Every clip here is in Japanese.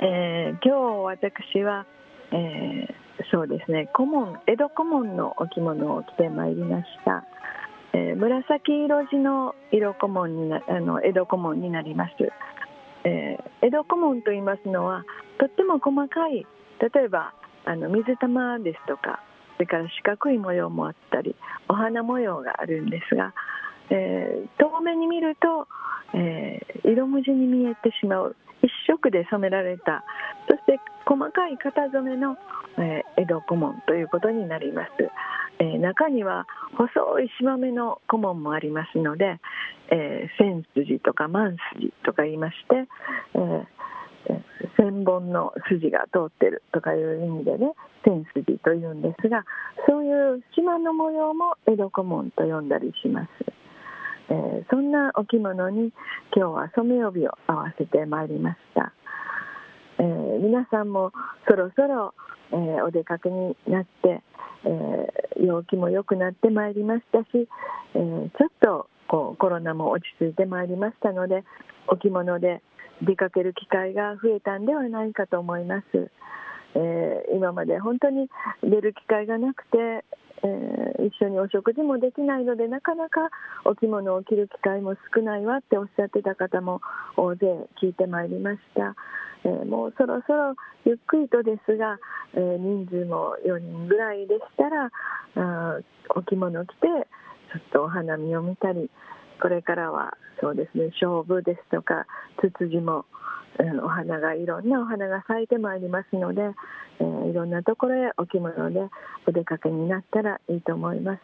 えー、今日私は、えー、そうですね古文江戸古文のお着物を着てまいりました。えー、紫色地の色古文になあの江戸古文になります、えー、江戸古文と言いますのはとっても細かい例えばあの水玉ですとかそれから四角い模様もあったりお花模様があるんですが、えー、遠目に見ると、え色無地に見えてしまう。一色で染められたそして細かい型染めの、え江戸古文ということになります。えー、中には細い島目の顧問もありますので、えー、千筋とか万筋とか言いまして、えー、千本の筋が通ってるとかいう意味でね千筋というんですがそういう島の模様も江戸古文と呼んだりします、えー、そんなお着物に今日は染め帯を合わせてまいりました、えー、皆さんもそろそろ、えー、お出かけになって、え陽気も良くなってまいりましたし、え、ちょっとこうコロナも落ち着いてまいりましたのでお着物で出かける機会が増えたんではないかと思います。え、今まで本当に出る機会がなくて、えー、一緒にお食事もできないのでなかなかお着物を着る機会も少ないわっておっしゃってた方も大勢聞いてまいりました。えー、もうそろそろゆっくりとですが、えー、人数も4人ぐらいでしたらあお着物着てちょっとお花見を見たりこれからはそうですね勝負ですとかツツジも、うん、お花がいろんなお花が咲いてまいりますので、えー、いろんなところへお着物でお出かけになったらいいと思います。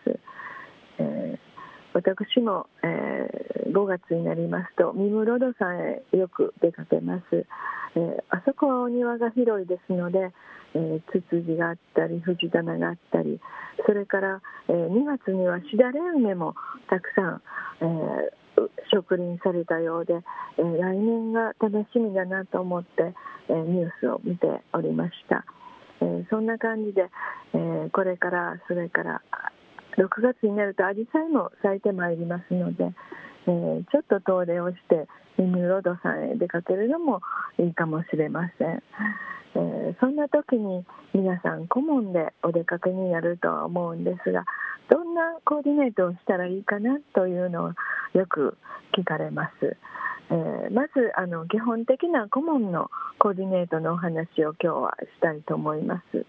私も、えー、5月になりますと三室戸さんへよく出かけます、えー、あそこはお庭が広いですので、えー、ツツジがあったり藤棚があったりそれから、えー、2月にはしだれ梅もたくさん、えー、植林されたようで、えー、来年が楽しみだなと思って、えー、ニュースを見ておりました、えー、そんな感じで、えー、これからそれから6月になるとアジサイも咲いてまいりますので、えー、ちょっと遠出をしてミムロードさんへ出かけるのもいいかもしれません、えー、そんな時に皆さん顧問でお出かけになるとは思うんですがどんなコーディネートをしたらいいかなというのをよく聞かれます、えー、まずあの基本的な顧問のコーディネートのお話を今日はしたいと思います。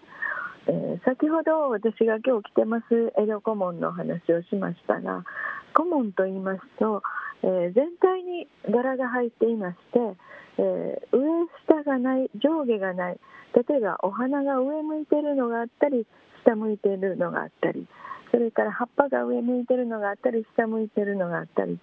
えー、先ほど私が今日着てます江戸古文の話をしましたが古文と言いますと、えー、全体に柄が入っていまして、えー、上下がない上下がない例えばお花が上向いてるのがあったり下向いてるのがあったりそれから葉っぱが上向いてるのがあったり下向いてるのがあったり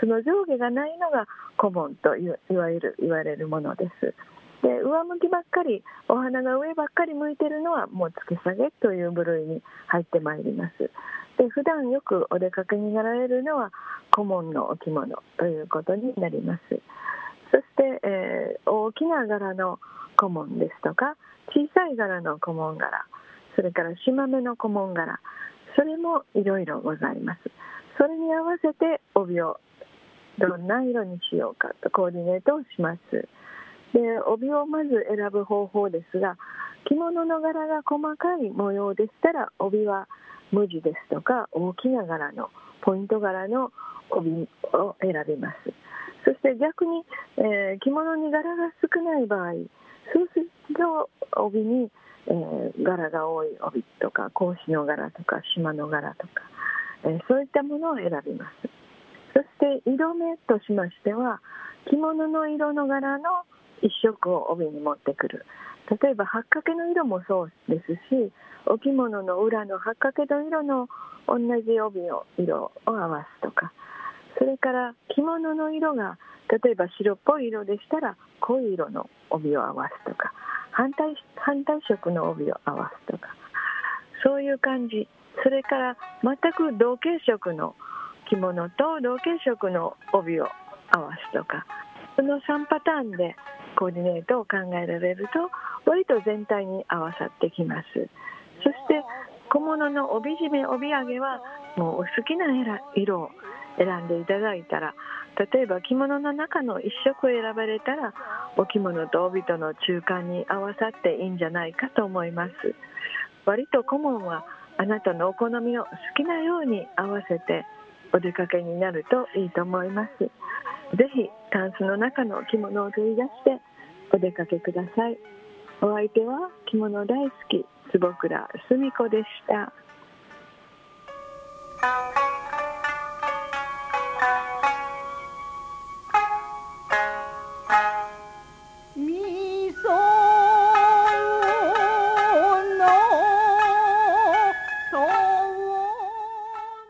その上下がないのが古文といわゆる言われるものです。で上向きばっかりお花が上ばっかり向いてるのはもうつけ下げという部類に入ってまいります。で普段よくお出かけになられるのは顧問のお着物ということになります。そして、えー、大きな柄の顧問ですとか小さい柄の顧問柄それから島目の顧問柄それもいろいろございます。それに合わせて帯をどんな色にしようかとコーディネートをします。で帯をまず選ぶ方法ですが着物の柄が細かい模様でしたら帯は無地ですとか大きな柄のポイント柄の帯を選びます。そして逆に、えー、着物に柄が少ない場合そうすると帯に、えー、柄が多い帯とか格子の柄とか島の柄とか、えー、そういったものを選びます。そして色目としましては着物の色の柄の一色を帯に持ってくる。例えば八掛の色もそうですしお着物の裏の八掛の色の同じ帯の色を合わすとか。それから着物の色が例えば白っぽい色でしたら濃い色の帯を合わすとか。反対反対色の帯を合わすとか。そういう感じ。それから全く同系色の着物と同系色の帯を合わすとか。その3パターンでコーディネートを考えられると割と全体に合わさってきます。そして小物の帯締め帯揚げはもうお好きな色を選んでいただいたら例えば着物の中の一色を選ばれたらお着物と帯との中間に合わさっていいんじゃないかと思います。割と顧問はあなたのお好みを好きなように合わせてお出かけになるといいと思います。ぜひタンスの中の着物を取り出してお出かけください。お相手は着物大好き坪倉澄子でした。